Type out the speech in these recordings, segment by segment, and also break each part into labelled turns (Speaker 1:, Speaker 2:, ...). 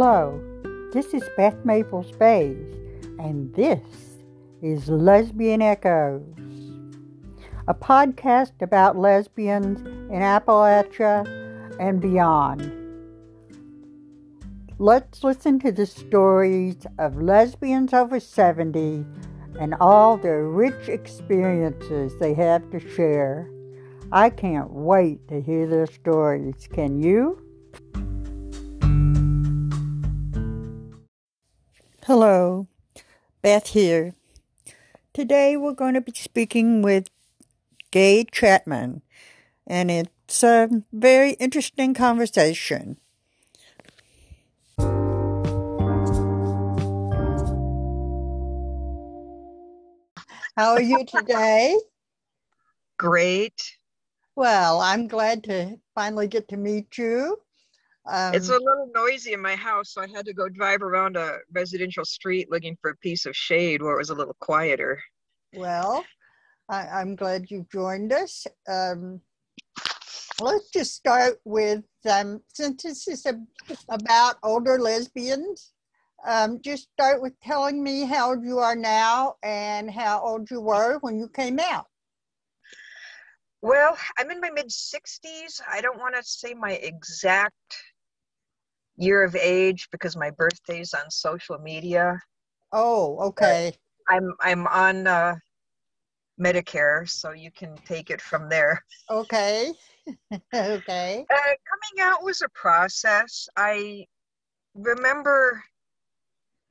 Speaker 1: Hello, this is Beth Maples Bays, and this is Lesbian Echoes, a podcast about lesbians in Appalachia and beyond. Let's listen to the stories of lesbians over 70 and all the rich experiences they have to share. I can't wait to hear their stories. Can you? Hello, Beth here. Today we're going to be speaking with Gaye Chapman, and it's a very interesting conversation. How are you today?
Speaker 2: Great.
Speaker 1: Well, I'm glad to finally get to meet you.
Speaker 2: Um, it's a little noisy in my house, so I had to go drive around a residential street looking for a piece of shade where it was a little quieter.
Speaker 1: Well, I, am glad you joined us. Um, let's just start with um, since this is a, about older lesbians, um, just start with telling me how old you are now and how old you were when you came out.
Speaker 2: Well, I'm in my mid 60s. I don't want to say my exact year of age because my birthday's on social media.
Speaker 1: Oh, okay.
Speaker 2: But I'm I'm on uh, Medicare, so you can take it from there.
Speaker 1: Okay. okay.
Speaker 2: Uh, coming out was a process. I remember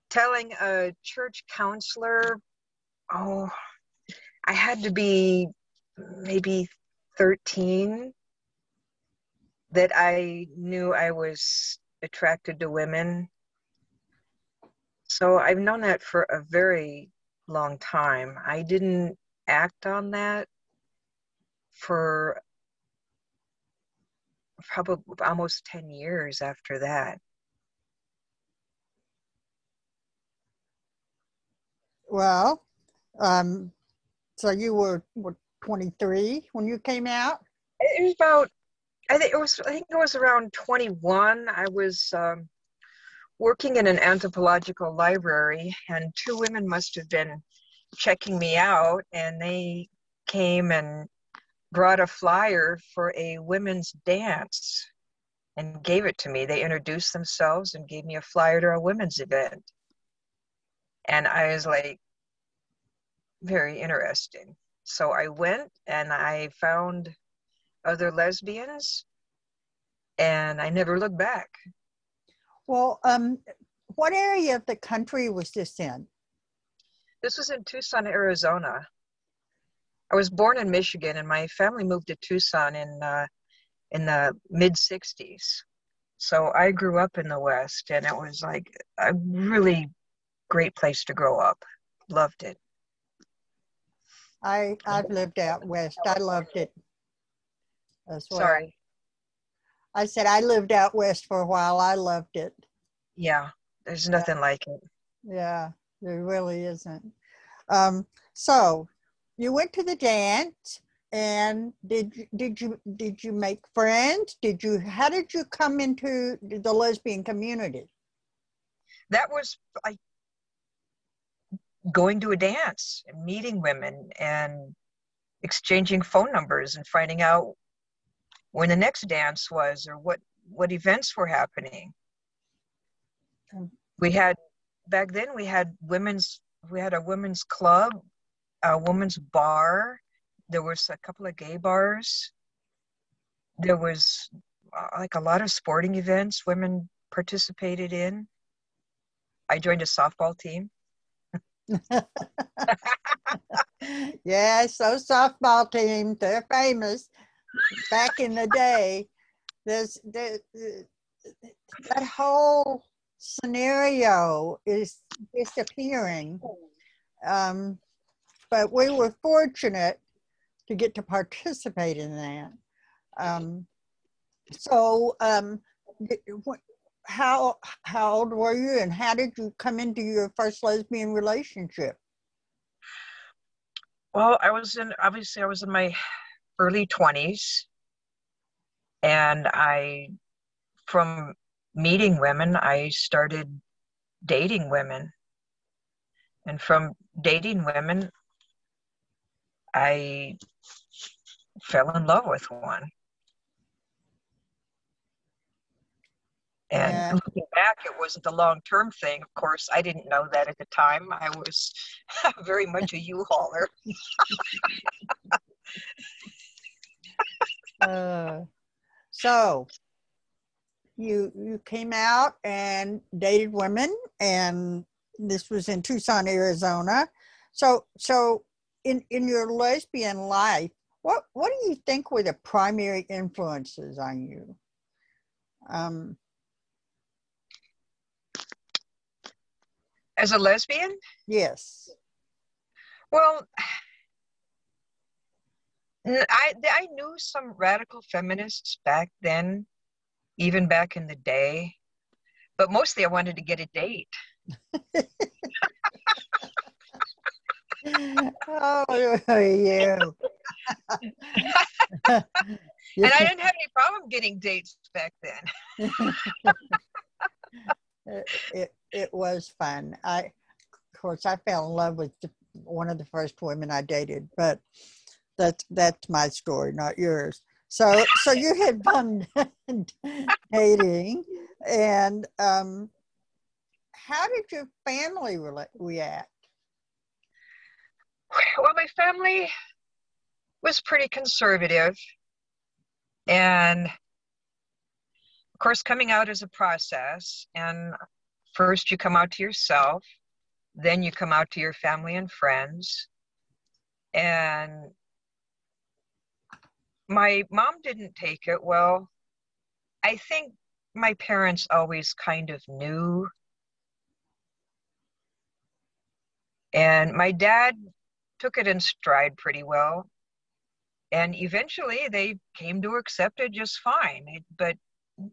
Speaker 2: telling a church counselor, oh, I had to be maybe 13 that I knew I was attracted to women. So I've known that for a very long time. I didn't act on that for probably almost 10 years after that.
Speaker 1: Well, um, so you were what, 23 when you came out?
Speaker 2: It was about, I think it was, I think it was around 21. I was um, working in an anthropological library, and two women must have been checking me out, and they came and brought a flyer for a women's dance and gave it to me. They introduced themselves and gave me a flyer to a women's event. And I was like, very interesting. So I went and I found other lesbians and I never looked back.
Speaker 1: Well, um, what area of the country was this in?
Speaker 2: This was in Tucson, Arizona. I was born in Michigan and my family moved to Tucson in uh, in the mid 60s. So I grew up in the West and it was like a really great place to grow up. Loved it.
Speaker 1: I I've lived out west. I loved it as well.
Speaker 2: Sorry.
Speaker 1: I said I lived out west for a while. I loved it.
Speaker 2: Yeah, there's nothing yeah. like it.
Speaker 1: Yeah, there really isn't. Um, so you went to the dance and did did you did you make friends? Did you how did you come into the lesbian community?
Speaker 2: That was I going to a dance and meeting women and exchanging phone numbers and finding out when the next dance was or what what events were happening. We had back then we had women's we had a women's club a women's bar. There was a couple of gay bars. There was uh, like a lot of sporting events women participated in. I joined a softball team.
Speaker 1: Yes, those softball teams, they're famous. Back in the day, there's, there, that whole scenario is disappearing. Um, but we were fortunate to get to participate in that. Um, so, um, how how old were you and how did you come into your first lesbian relationship
Speaker 2: well i was in obviously i was in my early 20s and i from meeting women, I started dating women. And from dating women, I fell in love with one. And yeah. looking back, it wasn't a long term thing. Of course, I didn't know that at the time. I was very much a U hauler.
Speaker 1: uh, so you you came out and dated women and this was in Tucson, Arizona. So so in in your lesbian life, what what do you think were the primary influences on you? Um,
Speaker 2: As a lesbian?
Speaker 1: Yes.
Speaker 2: Well, I I knew some radical feminists back then, even back in the day, but mostly I wanted to get a date.
Speaker 1: oh, you. and
Speaker 2: I didn't have any problem getting dates back then.
Speaker 1: it, it was fun. I, of course, I fell in love with the, one of the first women I dated, but that's that's my story, not yours. So, so you had fun dating, and um, how did your family re- react?
Speaker 2: Well, my family was pretty conservative, and of course, coming out is a process, and first you come out to yourself, then you come out to your family and friends. And my mom didn't take it well. I think my parents always kind of knew. And my dad took it in stride pretty well. And eventually they came to accept it just fine. But,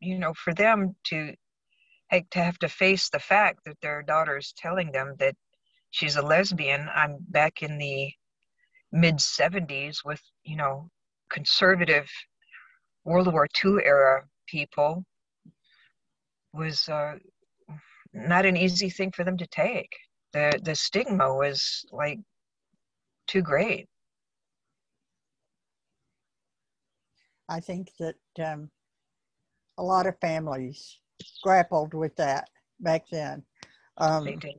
Speaker 2: you know, for them to to have to face the fact that their daughter's telling them that she's a lesbian. I'm back in the mid 70s with, you know, conservative World War II era people was uh, not an easy thing for them to take. The the stigma was like too great.
Speaker 1: I think that um, a lot of families grappled with that back then. Um, they did.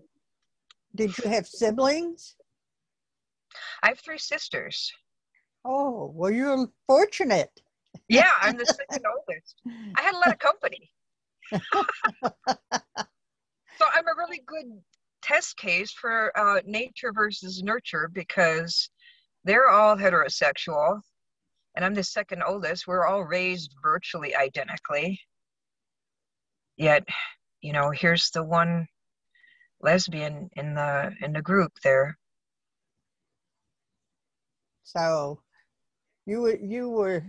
Speaker 1: Did you have siblings?
Speaker 2: I have three sisters.
Speaker 1: Oh, well, you're fortunate.
Speaker 2: Yeah, I'm the second oldest. I had a lot of company. so I'm a really good test case for uh, nature versus nurture because they're all heterosexual and I'm the second oldest. We're all raised virtually identically yet you know here's the one lesbian in the in the group there
Speaker 1: so you were you were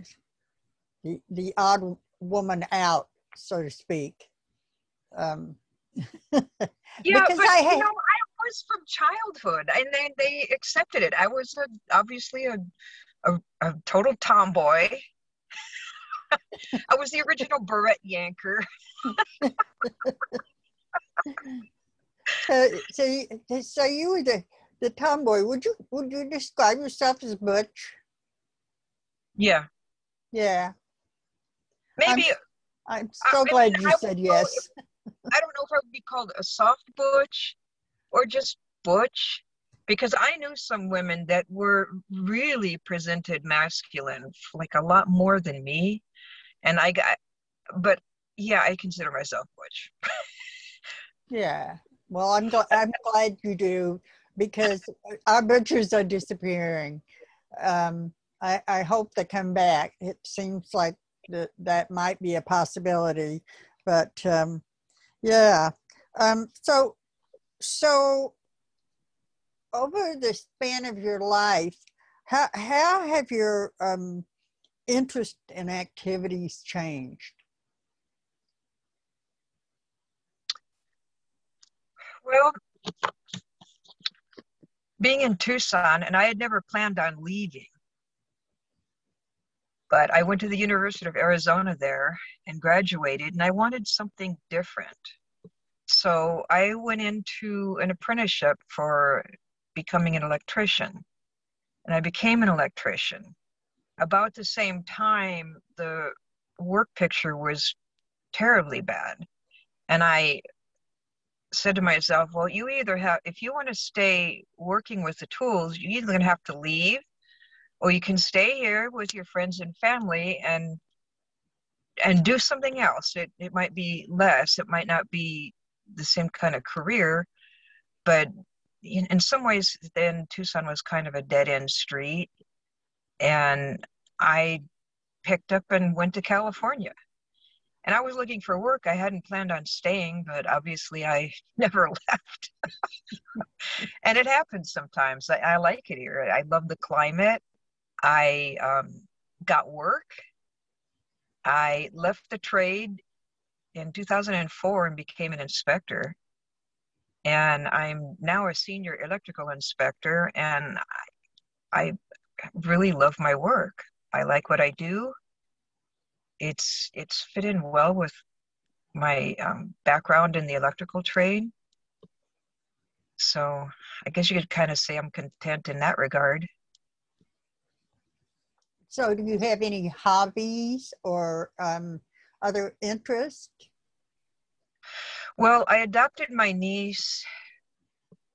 Speaker 1: the, the odd woman out so to speak um
Speaker 2: yeah because but, I had, you know i was from childhood and then they accepted it i was a, obviously a, a, a total tomboy I was the original Barrett Yanker.
Speaker 1: uh, so, you, so you were the, the tomboy. Would you would you describe yourself as butch?
Speaker 2: Yeah.
Speaker 1: Yeah.
Speaker 2: Maybe.
Speaker 1: I'm, I'm so I, glad I mean, you said yes.
Speaker 2: I don't know if I would be called a soft butch or just butch because I knew some women that were really presented masculine, like a lot more than me. And I got, but yeah, I consider myself butch.
Speaker 1: yeah. Well, I'm glad, I'm glad you do because our butchers are disappearing. Um, I, I hope they come back. It seems like that that might be a possibility, but um, yeah. Um, so, so over the span of your life, how, how have your um, interest and activities changed?
Speaker 2: Well, being in Tucson, and I had never planned on leaving. But I went to the University of Arizona there and graduated, and I wanted something different. So I went into an apprenticeship for becoming an electrician, and I became an electrician. About the same time, the work picture was terribly bad. And I said to myself, well, you either have, if you want to stay working with the tools, you're either going to have to leave or you can stay here with your friends and family and and do something else. It, it might be less it might not be the same kind of career but in, in some ways then tucson was kind of a dead end street. And i picked up and went to california. And i was looking for work. I hadn't planned on staying but obviously i never left. And it happens sometimes. I, I like it here. I love the climate I um, got work. I left the trade in 2004 and became an inspector. And I'm now a senior electrical inspector, and I, I really love my work. I like what I do. It's it's fit in well with my um, background in the electrical trade. So I guess you could kind of say I'm content in that regard.
Speaker 1: So, do you have any hobbies or um, other interests?
Speaker 2: Well, I adopted my niece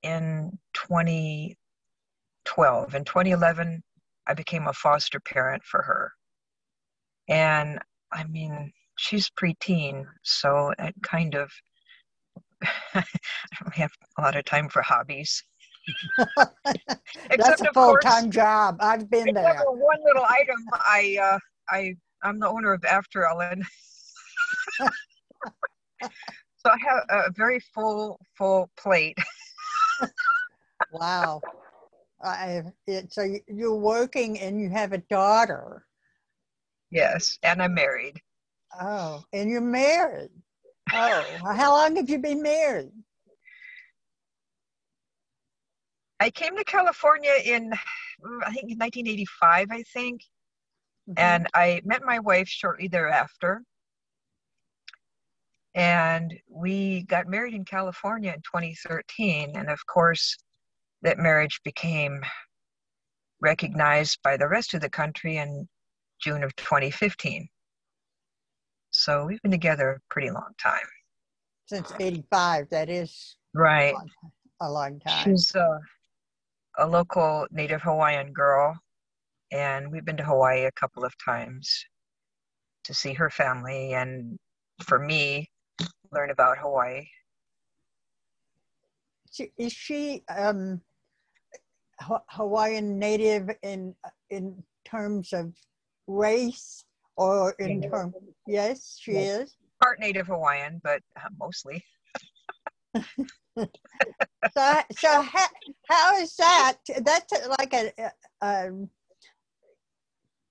Speaker 2: in 2012. In 2011, I became a foster parent for her. And I mean, she's preteen, so it kind of, I don't have a lot of time for hobbies.
Speaker 1: That's a full time job. I've been there.
Speaker 2: one little item. I uh, I I'm the owner of AfterEllen. so I have a very full full plate.
Speaker 1: wow. I, it, so you're working and you have a daughter.
Speaker 2: Yes, and I'm married.
Speaker 1: Oh, and you're married. Oh, how long have you been married?
Speaker 2: I came to California in, mm, I think, 1985, I think. Mm-hmm. And I met my wife shortly thereafter. And we got married in California in 2013. And of course, that marriage became recognized by the rest of the country in June of 2015. So we've been together a pretty long time.
Speaker 1: Since 85, that is
Speaker 2: right.
Speaker 1: A long, a long time.
Speaker 2: She's uh, a local Native Hawaiian girl, and we've been to Hawaii a couple of times to see her family and for me learn about Hawaii.
Speaker 1: Is she um, Hawaiian Native in in terms of race or in Native. terms? Yes, she yes. is
Speaker 2: part Native Hawaiian, but uh, mostly.
Speaker 1: so, so how, how is that? That's like a, a,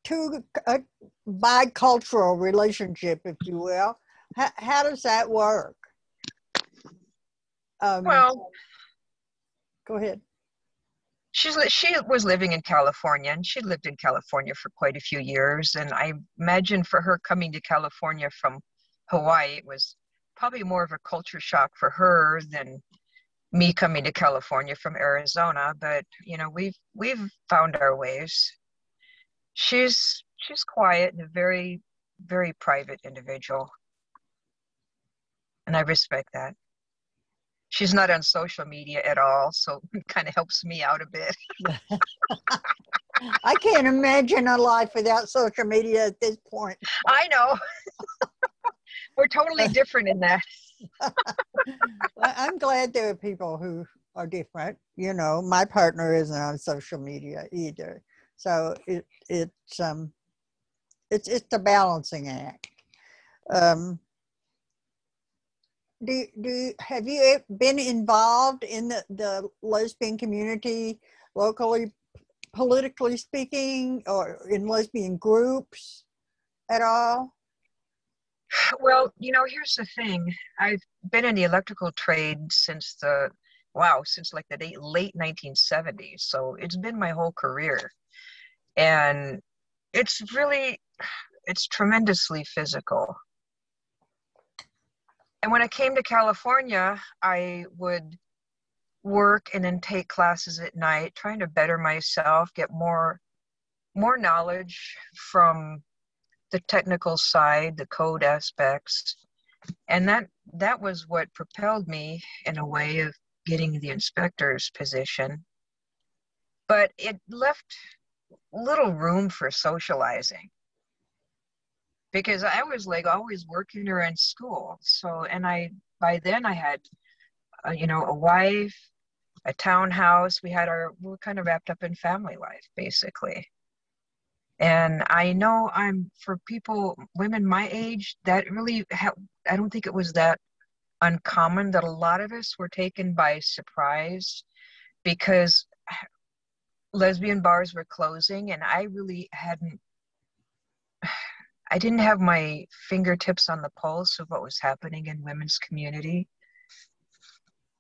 Speaker 1: two a bicultural relationship, if you will. How, how does that work?
Speaker 2: Um, well,
Speaker 1: go ahead.
Speaker 2: She's she was living in California, and she lived in California for quite a few years. And I imagine for her coming to California from Hawaii, it was probably more of a culture shock for her than me coming to California from Arizona, but you know, we've we've found our ways. She's she's quiet and a very very private individual. And I respect that. She's not on social media at all, so it kind of helps me out a bit.
Speaker 1: I can't imagine a life without social media at this point.
Speaker 2: I know. We're totally different in that.
Speaker 1: I'm glad there are people who are different. You know, my partner isn't on social media either, so it it's um it's it's a balancing act. Um, do do have you been involved in the the lesbian community locally, politically speaking, or in lesbian groups at all?
Speaker 2: Well, you know, here's the thing. I've been in the electrical trade since the wow, since like the late 1970s. So it's been my whole career. And it's really it's tremendously physical and when i came to california i would work and then take classes at night trying to better myself get more more knowledge from the technical side the code aspects and that that was what propelled me in a way of getting the inspector's position but it left little room for socializing because I was like always working or in school. So, and I, by then I had, uh, you know, a wife, a townhouse. We had our, we were kind of wrapped up in family life basically. And I know I'm for people, women my age, that really, ha- I don't think it was that uncommon that a lot of us were taken by surprise because lesbian bars were closing and I really hadn't I didn't have my fingertips on the pulse of what was happening in women's community.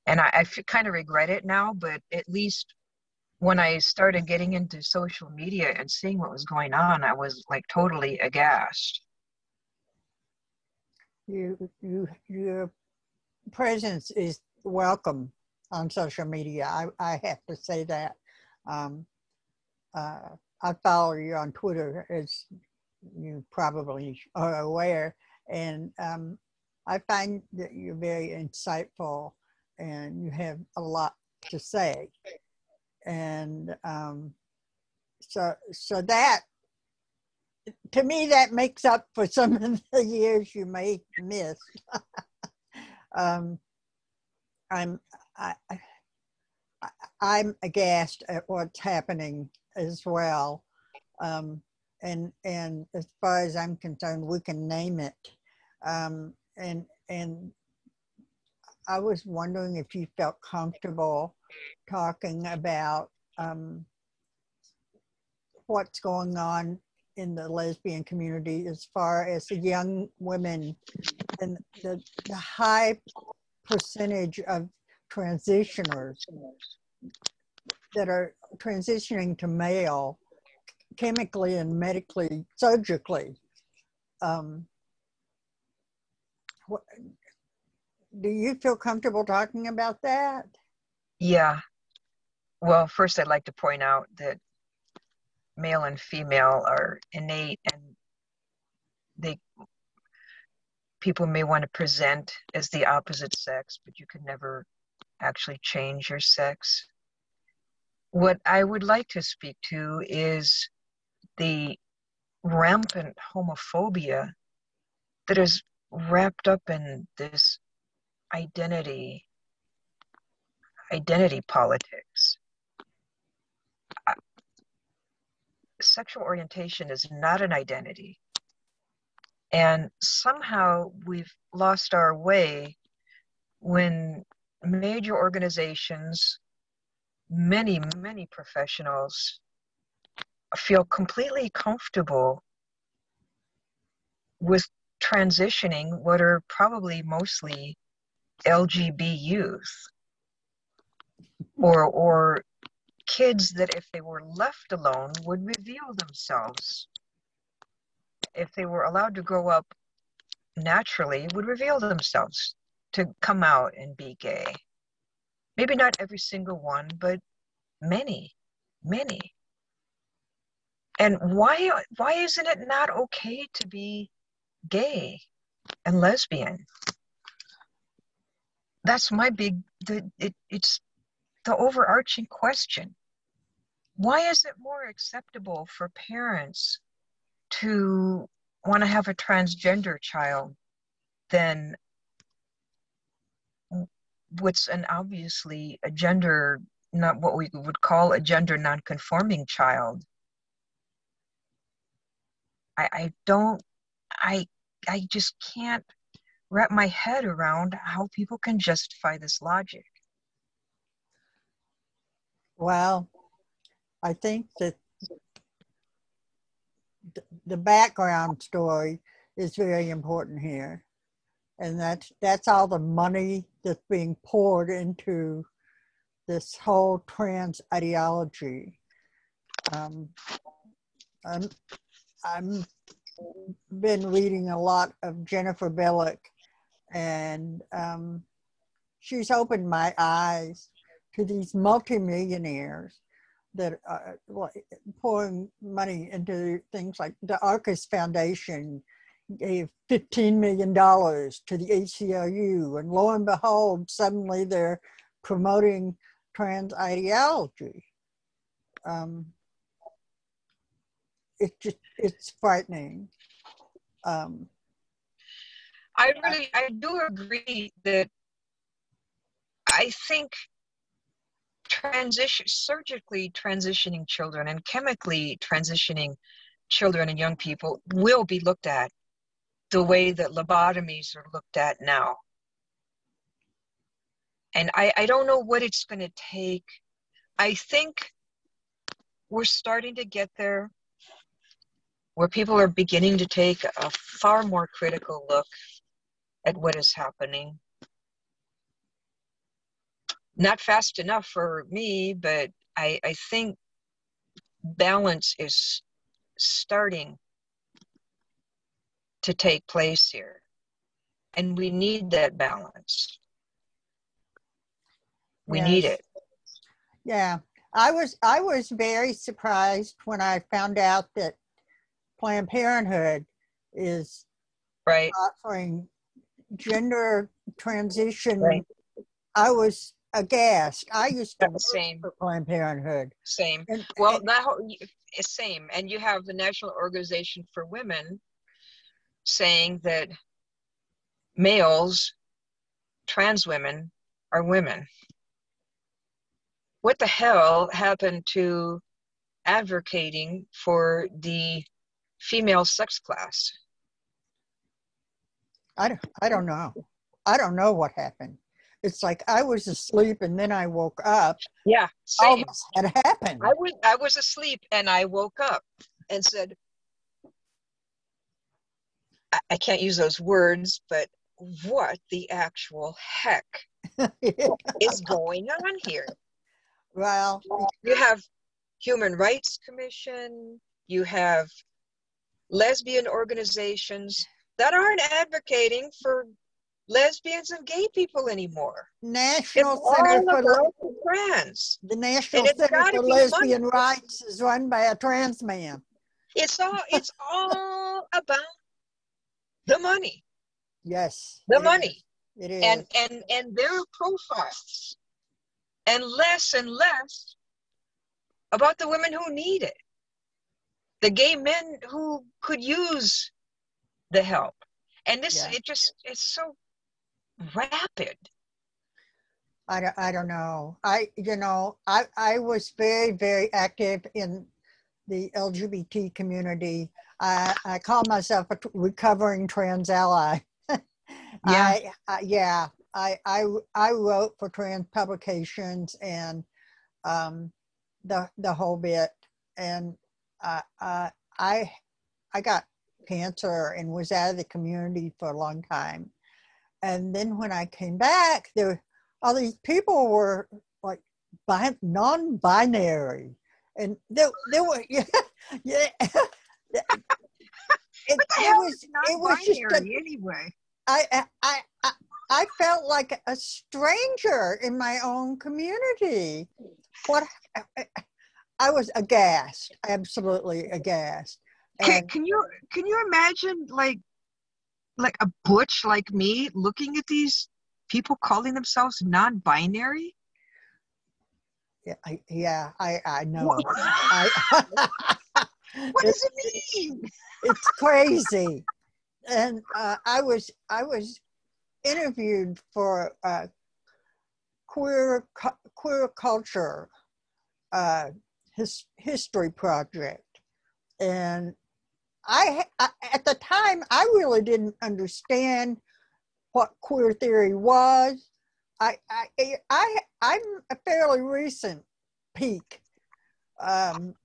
Speaker 2: And I, I kind of regret it now, but at least when I started getting into social media and seeing what was going on, I was like totally aghast.
Speaker 1: You, you, your presence is welcome on social media. I, I have to say that. Um, uh, I follow you on Twitter as you probably are aware. And um, I find that you're very insightful and you have a lot to say. And um, so, so that, to me, that makes up for some of the years you may miss. um, I'm, I, I'm aghast at what's happening as well. Um, and and as far as I'm concerned, we can name it. Um, and and I was wondering if you felt comfortable talking about um, what's going on in the lesbian community as far as the young women and the, the high percentage of transitioners that are transitioning to male chemically and medically, surgically. Um, what, do you feel comfortable talking about that?
Speaker 2: Yeah. Well, first, I'd like to point out that male and female are innate and they people may want to present as the opposite sex but you can never actually change your sex what i would like to speak to is the rampant homophobia that is wrapped up in this identity identity politics. Sexual orientation is not an identity. And somehow we've lost our way when major organizations many many professionals feel completely comfortable with transitioning what are probably mostly LGB youth or or kids that if they were left alone would reveal themselves. If they were allowed to grow up naturally would reveal themselves to come out and be gay. Maybe not every single one but many many. And why why isn't it not okay to be gay and lesbian? That's my big the it, it's the overarching question. Why is it more acceptable for parents to want to have a transgender child than what's an obviously a gender not what we would call a gender non-conforming child I, I don't I I just can't wrap my head around how people can justify this logic.
Speaker 1: Well, I think that the background story is very important here. And that's, that's all the money that's being poured into this whole trans ideology. Um, I'm been reading a lot of Jennifer Bilek, and um, she's opened my eyes to these multimillionaires that are pouring money into things like the Arcus Foundation gave $15 million to the ACLU, and lo and behold, suddenly they're promoting trans ideology. Um, it just it's frightening. Um,
Speaker 2: I really I do agree that I think transition surgically transitioning children and chemically transitioning children and young people will be looked at the way that lobotomies are looked at now. And I, I don't know what it's going to take. I think we're starting to get there where people are beginning to take a far more critical look at what is happening. Not fast enough for me, but I, I think balance is starting to take place here. And we need that balance. We yes. need it.
Speaker 1: Yeah. I was I was very surprised when I found out that Planned Parenthood is
Speaker 2: right
Speaker 1: offering gender transition.
Speaker 2: Right.
Speaker 1: I was aghast. I used to
Speaker 2: same
Speaker 1: for Planned Parenthood.
Speaker 2: Same. And, well, and, that whole, same. And you have the National Organization for Women saying that males, trans women, are women. What the hell happened to advocating for the female sex class?
Speaker 1: I don't, I don't know. I don't know what happened. It's like I was asleep and then I woke up.
Speaker 2: Yeah, same. All
Speaker 1: had happened.
Speaker 2: I was I was asleep and I woke up and said, I, I can't use those words, but what the actual heck is going on here?
Speaker 1: Well,
Speaker 2: you have Human Rights Commission, you have lesbian organizations that aren't advocating for lesbians and gay people anymore.
Speaker 1: National it's Center for
Speaker 2: trans.
Speaker 1: The National Center for Lesbian money. Rights is run by a trans man.
Speaker 2: It's all it's all about the money.
Speaker 1: Yes.
Speaker 2: The money.
Speaker 1: Is. It is.
Speaker 2: And and and their profiles. And less and less about the women who need it the gay men who could use the help. And this yeah. it just it's so rapid.
Speaker 1: I don't, I don't know. I you know i i was very very active in the lgbt community. I i call myself a recovering trans ally.
Speaker 2: Yeah.
Speaker 1: I, I, yeah. I, I i wrote for trans publications and um the the whole bit. And uh, uh, I I got cancer and was out of the community for a long time. And then when I came back, there all these people were like bi- non-binary, and there there were yeah yeah. it,
Speaker 2: it, was it was just a, anyway.
Speaker 1: I, I I I felt like a stranger in my own community. What I was aghast, absolutely aghast.
Speaker 2: Can, can you can you imagine like like a butch like me looking at these people calling themselves non-binary?
Speaker 1: Yeah, I, yeah, I, I know. I,
Speaker 2: what does it mean?
Speaker 1: It's crazy. And uh, I was I was interviewed for uh, queer queer culture uh, his history project. And I, I, at the time, I really didn't understand what queer theory was. I, I, I, I'm a fairly recent peak um,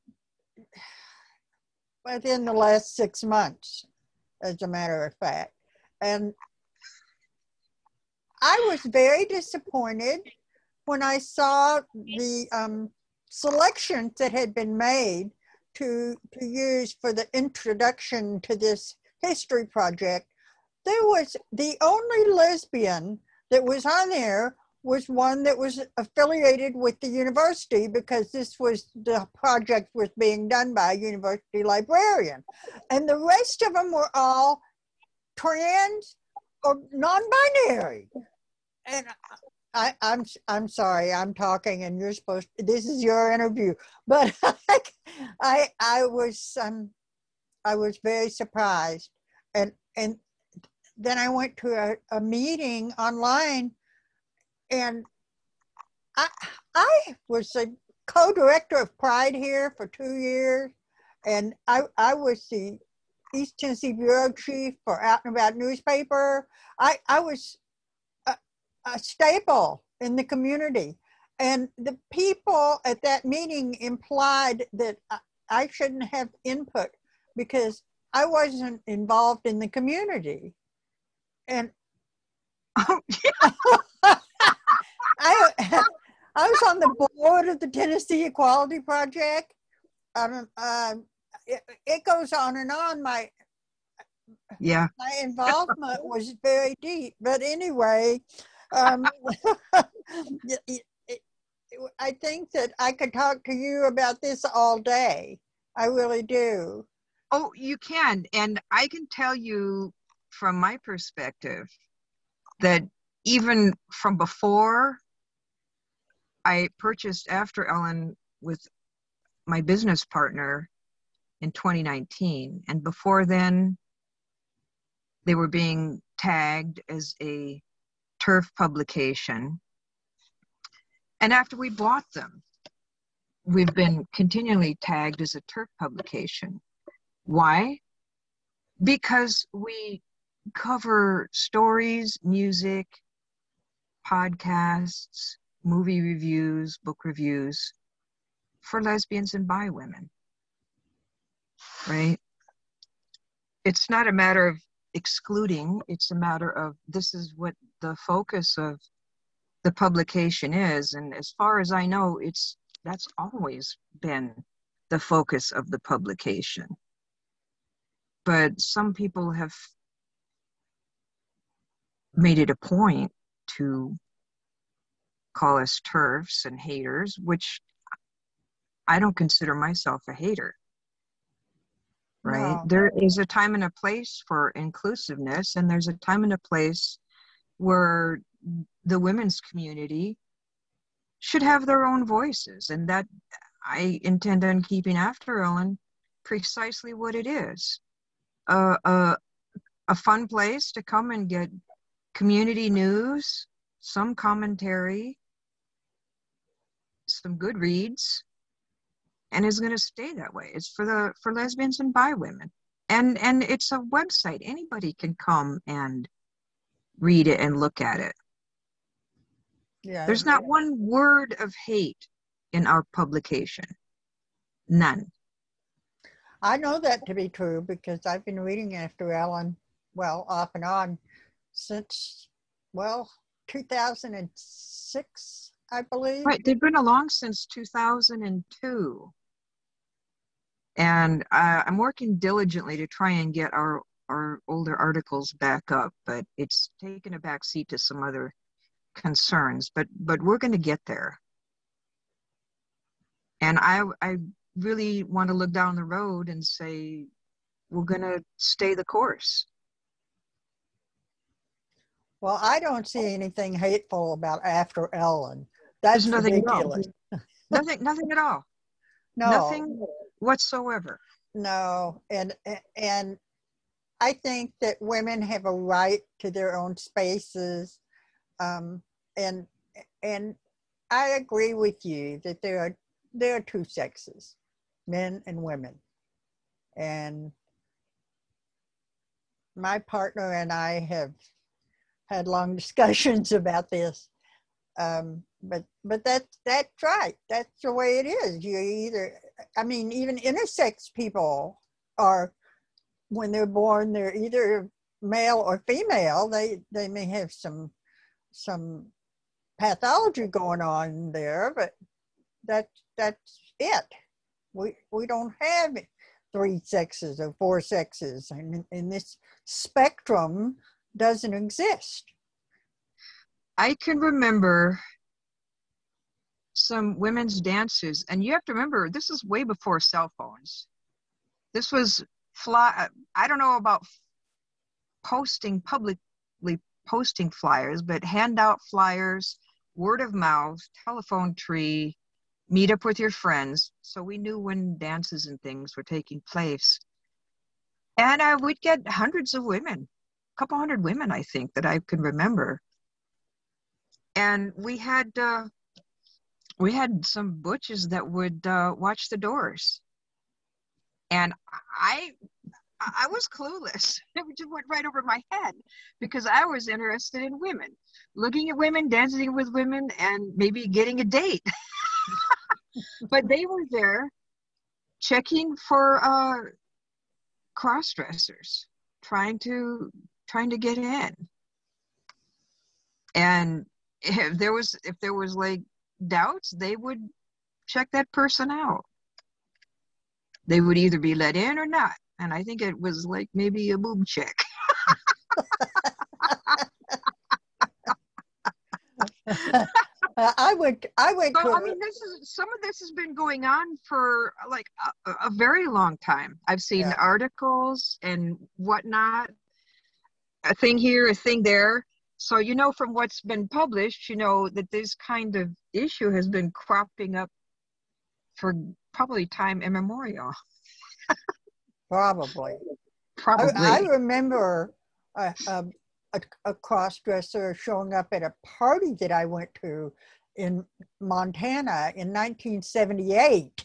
Speaker 1: within the last six months, as a matter of fact. And I was very disappointed when I saw the um, selections that had been made to, to use for the introduction to this history project, there was the only lesbian that was on there was one that was affiliated with the university because this was the project was being done by a university librarian. And the rest of them were all trans or non-binary. And uh, I, I'm I'm sorry, I'm talking, and you're supposed. To, this is your interview, but I I, I was um I was very surprised, and and then I went to a, a meeting online, and I I was a co-director of Pride here for two years, and I I was the East Tennessee bureau chief for Out and About newspaper. I I was a staple in the community. And the people at that meeting implied that I shouldn't have input because I wasn't involved in the community. And oh, yeah. I, I was on the board of the Tennessee Equality Project. Um, uh, it, it goes on and on. My
Speaker 2: yeah,
Speaker 1: my involvement was very deep. But anyway, um, I think that I could talk to you about this all day. I really do.
Speaker 2: Oh, you can. And I can tell you from my perspective that even from before I purchased AfterEllen with my business partner in 2019, and before then, they were being tagged as a TERF publication. And after we bought them, we've been continually tagged as a TERF publication. Why? Because we cover stories, music, podcasts, movie reviews, book reviews for lesbians and bi women. Right? It's not a matter of excluding, it's a matter of this is what the focus of the publication is. And as far as i know it's that's always been the focus of the publication. But some people have made it a point to call us TERFs and haters which i don't consider myself a hater. Right? No. there is a time and a place for inclusiveness and there's a time and a place where the women's community should have their own voices. And that i intend on keeping AfterEllen precisely what it is. Uh, a, a fun place to come and get community news some commentary some good reads and is going to stay that way. It's for the for lesbians and bi women. And and it's a website. Anybody can come and read it and look at it. Yeah. There's not one word of hate in our publication. None.
Speaker 1: I know that to be true because I've been reading AfterEllen, well, off and on since, well, 2006, I believe.
Speaker 2: Right. They've been along since 2002. And uh, I'm working diligently to try and get our our older articles back up, but it's taken a back seat to some other concerns. But but we're going to get there. And I I really want to look down the road and say we're going to stay the course.
Speaker 1: Well, I don't see anything hateful about AfterEllen. That's There's nothing ridiculous.
Speaker 2: nothing, nothing at all. No, nothing whatsoever.
Speaker 1: No, and and I think that women have a right to their own spaces, um, and and I agree with you that there are there are two sexes, men and women, and my partner and I have had long discussions about this. Um, but but that's that's right. That's the way it is. You either, I mean, even intersex people are when they're born, they're either male or female. They they may have some some pathology going on there, but that that's it. We we don't have three sexes or four sexes, and, and this spectrum doesn't exist.
Speaker 2: I can remember some women's dances, and you have to remember this is way before cell phones. This was fly. I don't know about posting publicly posting flyers, but hand out flyers, word of mouth, telephone tree, meet up with your friends. So we knew when dances and things were taking place. And I would get hundreds of women, a couple hundred women, I think, that I can remember. And we had uh, we had some butches that would uh, watch the doors, and I I was clueless. It just went right over my head because I was interested in women, looking at women, dancing with women, and maybe getting a date. but they were there checking for uh, cross dressers, trying to trying to get in. And if there was if there was like doubts, they would check that person out. They would either be let in or not. And I think it was like maybe a boob check.
Speaker 1: I would, I would.
Speaker 2: So, I mean, this is some of this has been going on for like a, a very long time. I've seen yeah. articles and whatnot, a thing here, a thing there. So you know from what's been published, you know that this kind of issue has been cropping up for probably time immemorial.
Speaker 1: probably.
Speaker 2: Probably.
Speaker 1: I, I remember a, a, a cross dresser showing up at a party that I went to in Montana in 1978.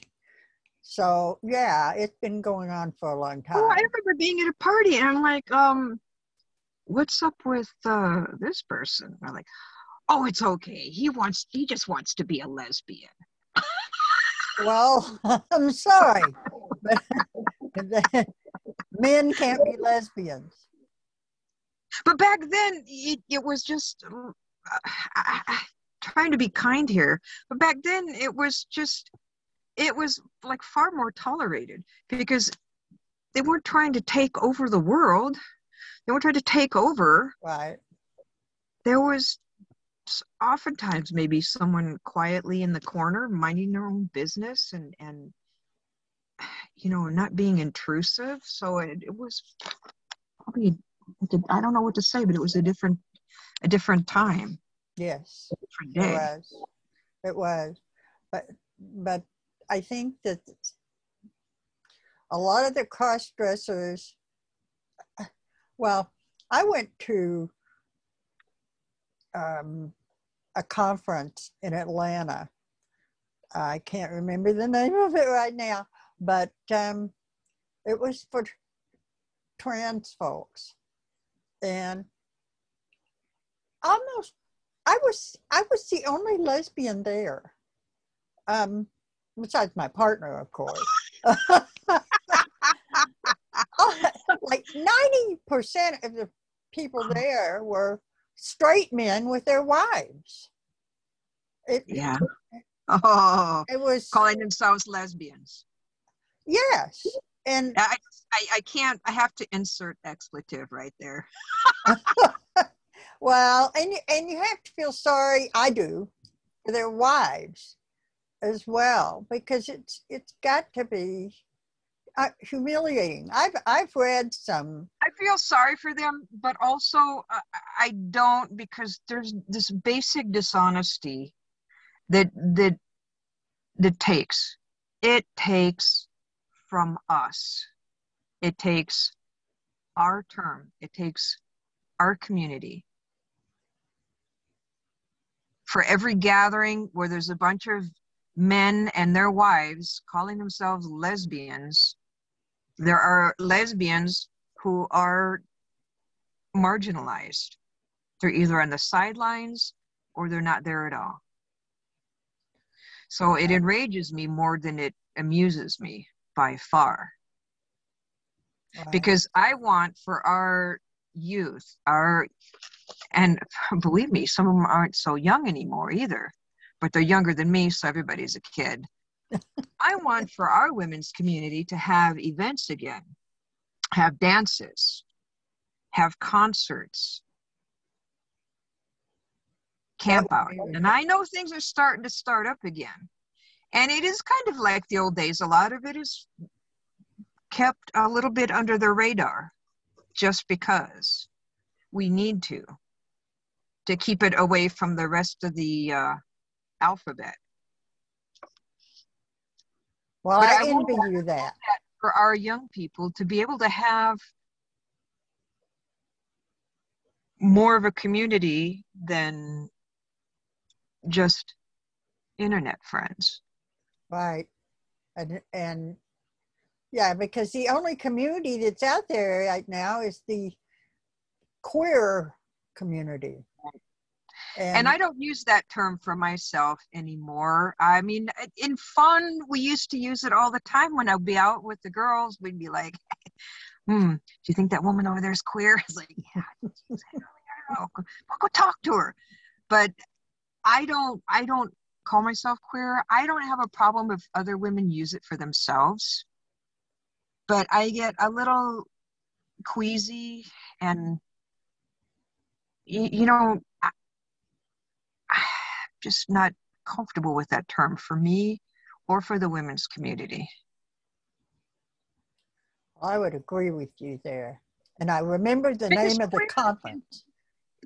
Speaker 1: So yeah, it's been going on for a long time.
Speaker 2: Oh, I remember being at a party and I'm like, um, what's up with uh, this person? I'm like, oh, it's okay. He wants, he just wants to be a lesbian.
Speaker 1: Well, I'm sorry. Men can't be lesbians.
Speaker 2: But back then, it, it was just uh, trying to be kind here. But back then, it was just, it was like far more tolerated because they weren't trying to take over the world they weren't trying to take over.
Speaker 1: Right.
Speaker 2: There was oftentimes maybe someone quietly in the corner minding their own business and and you know not being intrusive. So it, it was probably i don't know what to say but it was a different a different time.
Speaker 1: Yes
Speaker 2: different day.
Speaker 1: it was. It was. But but i think that a lot of the cross dressers well, I went to um, a conference in Atlanta. I can't remember the name of it right now, but um, it was for trans folks, and almost I was I was the only lesbian there, um, besides my partner, of course. like 90% of the people there were straight men with their wives.
Speaker 2: It, yeah. Oh,
Speaker 1: it was
Speaker 2: calling themselves lesbians.
Speaker 1: Yes. And
Speaker 2: I, I, I can't, I have to insert expletive right there.
Speaker 1: well, and, and you have to feel sorry, I do, for their wives as well, because it's, it's got to be uh, humiliating. I've I've read some.
Speaker 2: I feel sorry for them, but also uh, I don't because there's this basic dishonesty that that that takes it takes from us. It takes our term. It takes our community. For every gathering where there's a bunch of men and their wives calling themselves lesbians, there are lesbians who are marginalized. They're either on the sidelines or they're not there at all. So it enrages me more than it amuses me by far. Because I want for our youth, our, and believe me, some of them aren't so young anymore either, but they're younger than me, so everybody's a kid. I want for our women's community to have events again, have dances, have concerts, camp out. And I know things are starting to start up again. And it is kind of like the old days. A lot of it is kept a little bit under the radar just because we need to to keep it away from the rest of the uh, alphabet.
Speaker 1: Well,
Speaker 2: But
Speaker 1: I
Speaker 2: I
Speaker 1: envy you that.
Speaker 2: For our young people to be able to have more of a community than just internet friends.
Speaker 1: Right. And, and yeah, because the only community that's out there right now is the queer community.
Speaker 2: And I don't use that term for myself anymore. I mean, in fun, we used to use it all the time when I'd be out with the girls. We'd be like, "Hmm, do you think that woman over there is queer?" It's like, "Yeah, I don't know. Go, go talk to her." But I don't. I don't call myself queer. I don't have a problem if other women use it for themselves. But I get a little queasy and y- you know just not comfortable with that term for me or for the women's community.
Speaker 1: I would agree with you there. And I remember the
Speaker 2: Because
Speaker 1: name of the conference.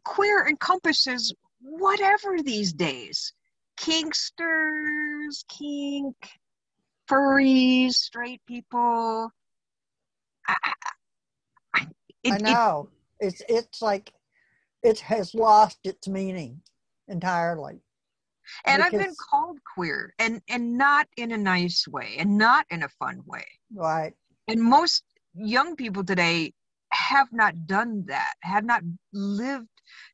Speaker 2: Queer encompasses whatever these days. Kinksters, kink, furries, straight people. I, I, it,
Speaker 1: I
Speaker 2: it-
Speaker 1: know. It's it's like it has lost its meaning entirely.
Speaker 2: And I've been called queer and and not in a nice way and not in a fun way.
Speaker 1: Right.
Speaker 2: and most young people today have not done that have not lived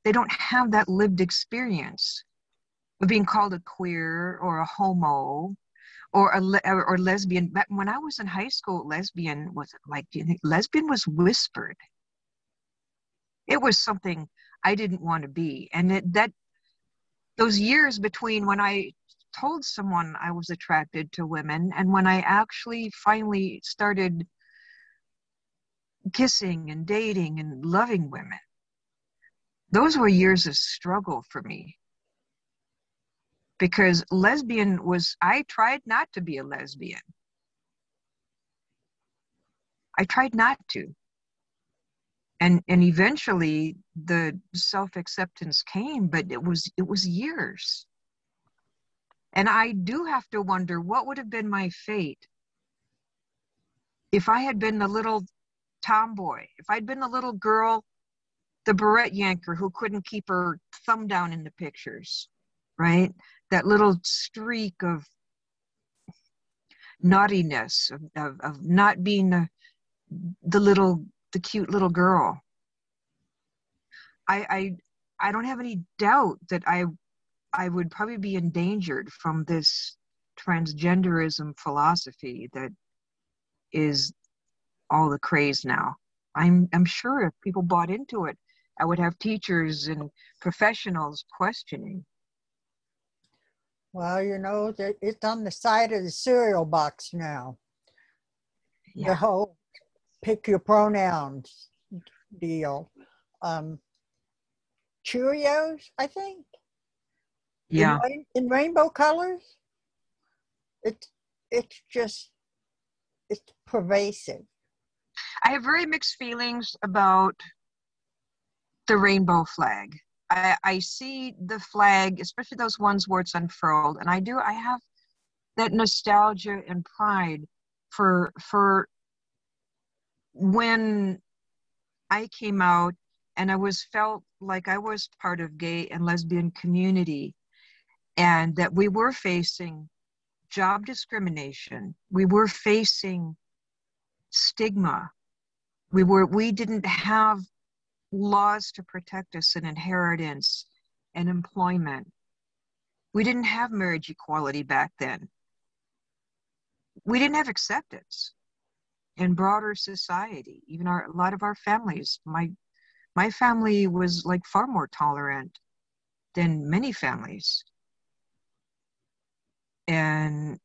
Speaker 2: they don't have that lived experience of being called a queer or a homo or a le- or, lesbian Back when i was in high school lesbian was like do you think lesbian was whispered it was something i didn't want to be and it, that those years between when i told someone i was attracted to women and when i actually finally started kissing and dating and loving women. Those were years of struggle for me. Because lesbian was, I tried not to be a lesbian. I tried not to. And, and eventually the self-acceptance came, but it was it was years. And I do have to wonder what would have been my fate if I had been the little tomboy, if I'd been the little girl, the barrette yanker who couldn't keep her thumb down in the pictures, right? That little streak of naughtiness, of, of, of not being the, the little, the cute little girl. I, I, I don't have any doubt that I, I would probably be endangered from this transgenderism philosophy that is all the craze now. I'm I'm sure if people bought into it, I would have teachers and professionals questioning.
Speaker 1: Well, you know, it's on the side of the cereal box now. The
Speaker 2: Yeah.
Speaker 1: whole pick your pronouns deal. Um, Cheerios, I think. in
Speaker 2: Yeah.
Speaker 1: rain- in rainbow colors. It's it's just it's pervasive.
Speaker 2: I have very mixed feelings about the rainbow flag. I, I see the flag, especially those ones where it's unfurled, and I do. I have that nostalgia and pride for for when I came out and I was felt like I was part of gay and lesbian community, and that we were facing job discrimination. We were facing stigma we were we didn't have laws to protect us in inheritance and employment we didn't have marriage equality back then we didn't have acceptance in broader society even our a lot of our families my my family was like far more tolerant than many families and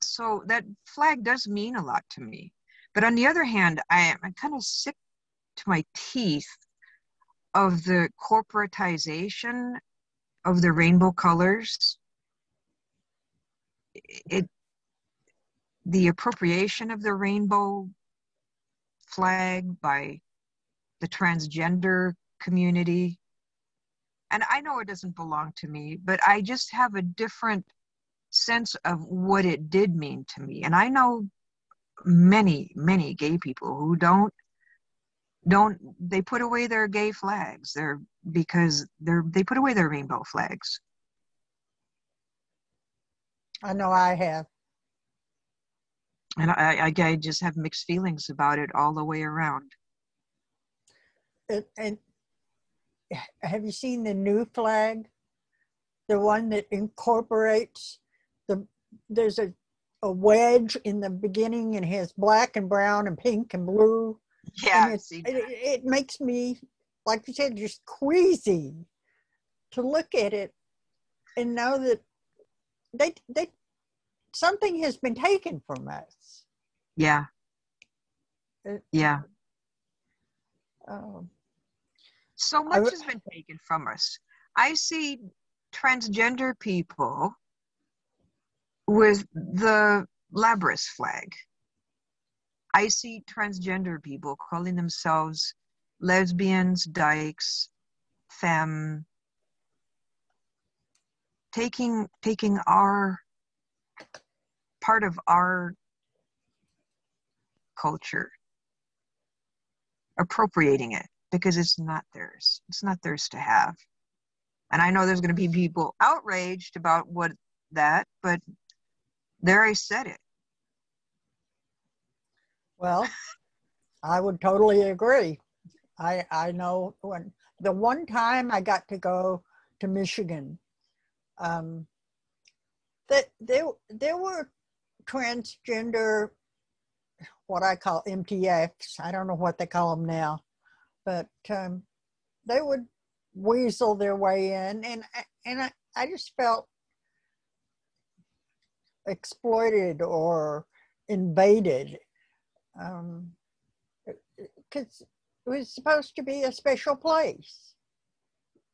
Speaker 2: so that flag does mean a lot to me. But on the other hand, I am I'm kind of sick to my teeth of the corporatization of the rainbow colors. It the appropriation of the rainbow flag by the transgender community. And I know it doesn't belong to me, but I just have a different sense of what it did mean to me. And I know many, many gay people who don't don't they put away their gay flags. They're because they're they put away their rainbow flags.
Speaker 1: I know I have.
Speaker 2: And I, I, I just have mixed feelings about it all the way around.
Speaker 1: And, and have you seen the new flag? The one that incorporates the there's a a wedge in the beginning and has black and brown and pink and blue.
Speaker 2: Yeah,
Speaker 1: it, it makes me, like you said, just queasy to look at it and know that they they something has been taken from us.
Speaker 2: Yeah. It, yeah.
Speaker 1: Um,
Speaker 2: so much has been taken from us. I see transgender people with the Labrys flag. I see transgender people calling themselves lesbians, dykes, femme, taking taking our part of our culture, appropriating it because it's not theirs. It's not theirs to have. And I know there's going to be people outraged about what that, but there I said it.
Speaker 1: Well, I would totally agree. I I know when the one time I got to go to Michigan, um, that there there were transgender, what I call MTFs. I don't know what they call them now, but um, they would weasel their way in, and and I, I just felt exploited or invaded because um, it was supposed to be a special place.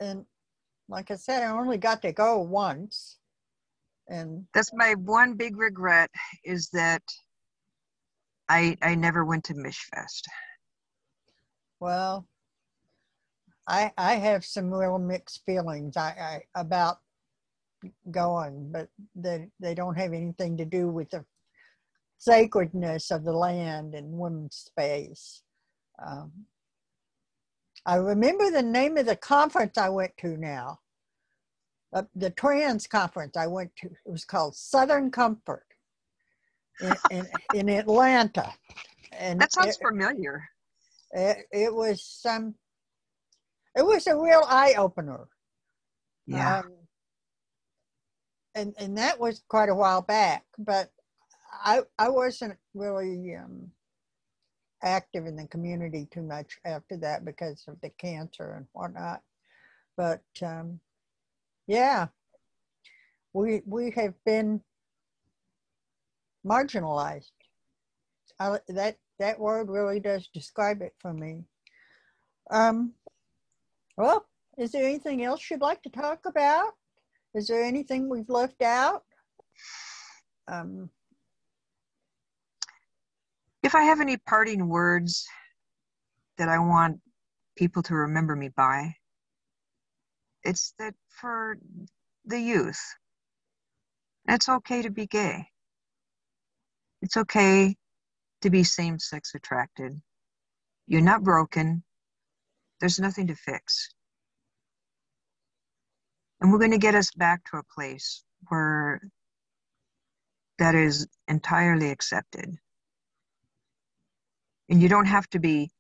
Speaker 1: And like i said i only got to go once and
Speaker 2: that's my one big regret is that i i never went to Michfest
Speaker 1: well i i have some real mixed feelings. I, I about going, but they, they don't have anything to do with the sacredness of the land and women's space. Um, I remember the name of the conference I went to now, uh, the trans conference I went to. It was called Southern Comfort in, in, in Atlanta.
Speaker 2: And that sounds it, familiar.
Speaker 1: It, it was some. Um, it was a real eye opener.
Speaker 2: Yeah. Um,
Speaker 1: and and that was quite a while back. But I I wasn't really um, active in the community too much after that because of the cancer and whatnot. But um, yeah, we we have been marginalized. I, that that word really does describe it for me. Um, well, is there anything else you'd like to talk about? Is there anything we've left out? Um,
Speaker 2: if I have any parting words that I want people to remember me by, it's that for the youth, it's okay to be gay. It's okay to be same sex attracted. You're not broken. There's nothing to fix. And we're going to get us back to a place where that is entirely accepted. And you don't have to be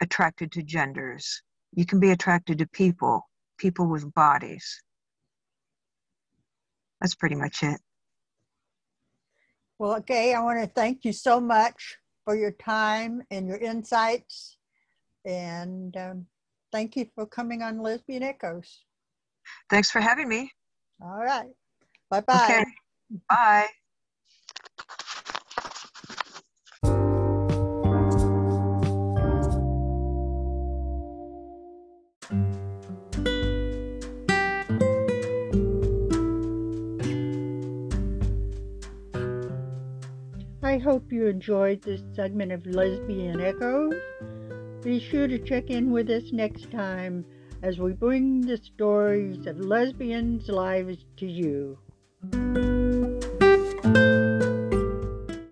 Speaker 2: attracted to genders. You can be attracted to people, people with bodies. That's pretty much it.
Speaker 1: Well, okay, I want to thank you so much for your time and your insights. And um, thank you for coming on Lesbian Echoes.
Speaker 2: Thanks for having me.
Speaker 1: All right. Bye bye. Okay.
Speaker 2: Bye.
Speaker 1: I hope you enjoyed this segment of Lesbian Echoes. Be sure to check in with us next time as we bring the stories of lesbians' lives to you.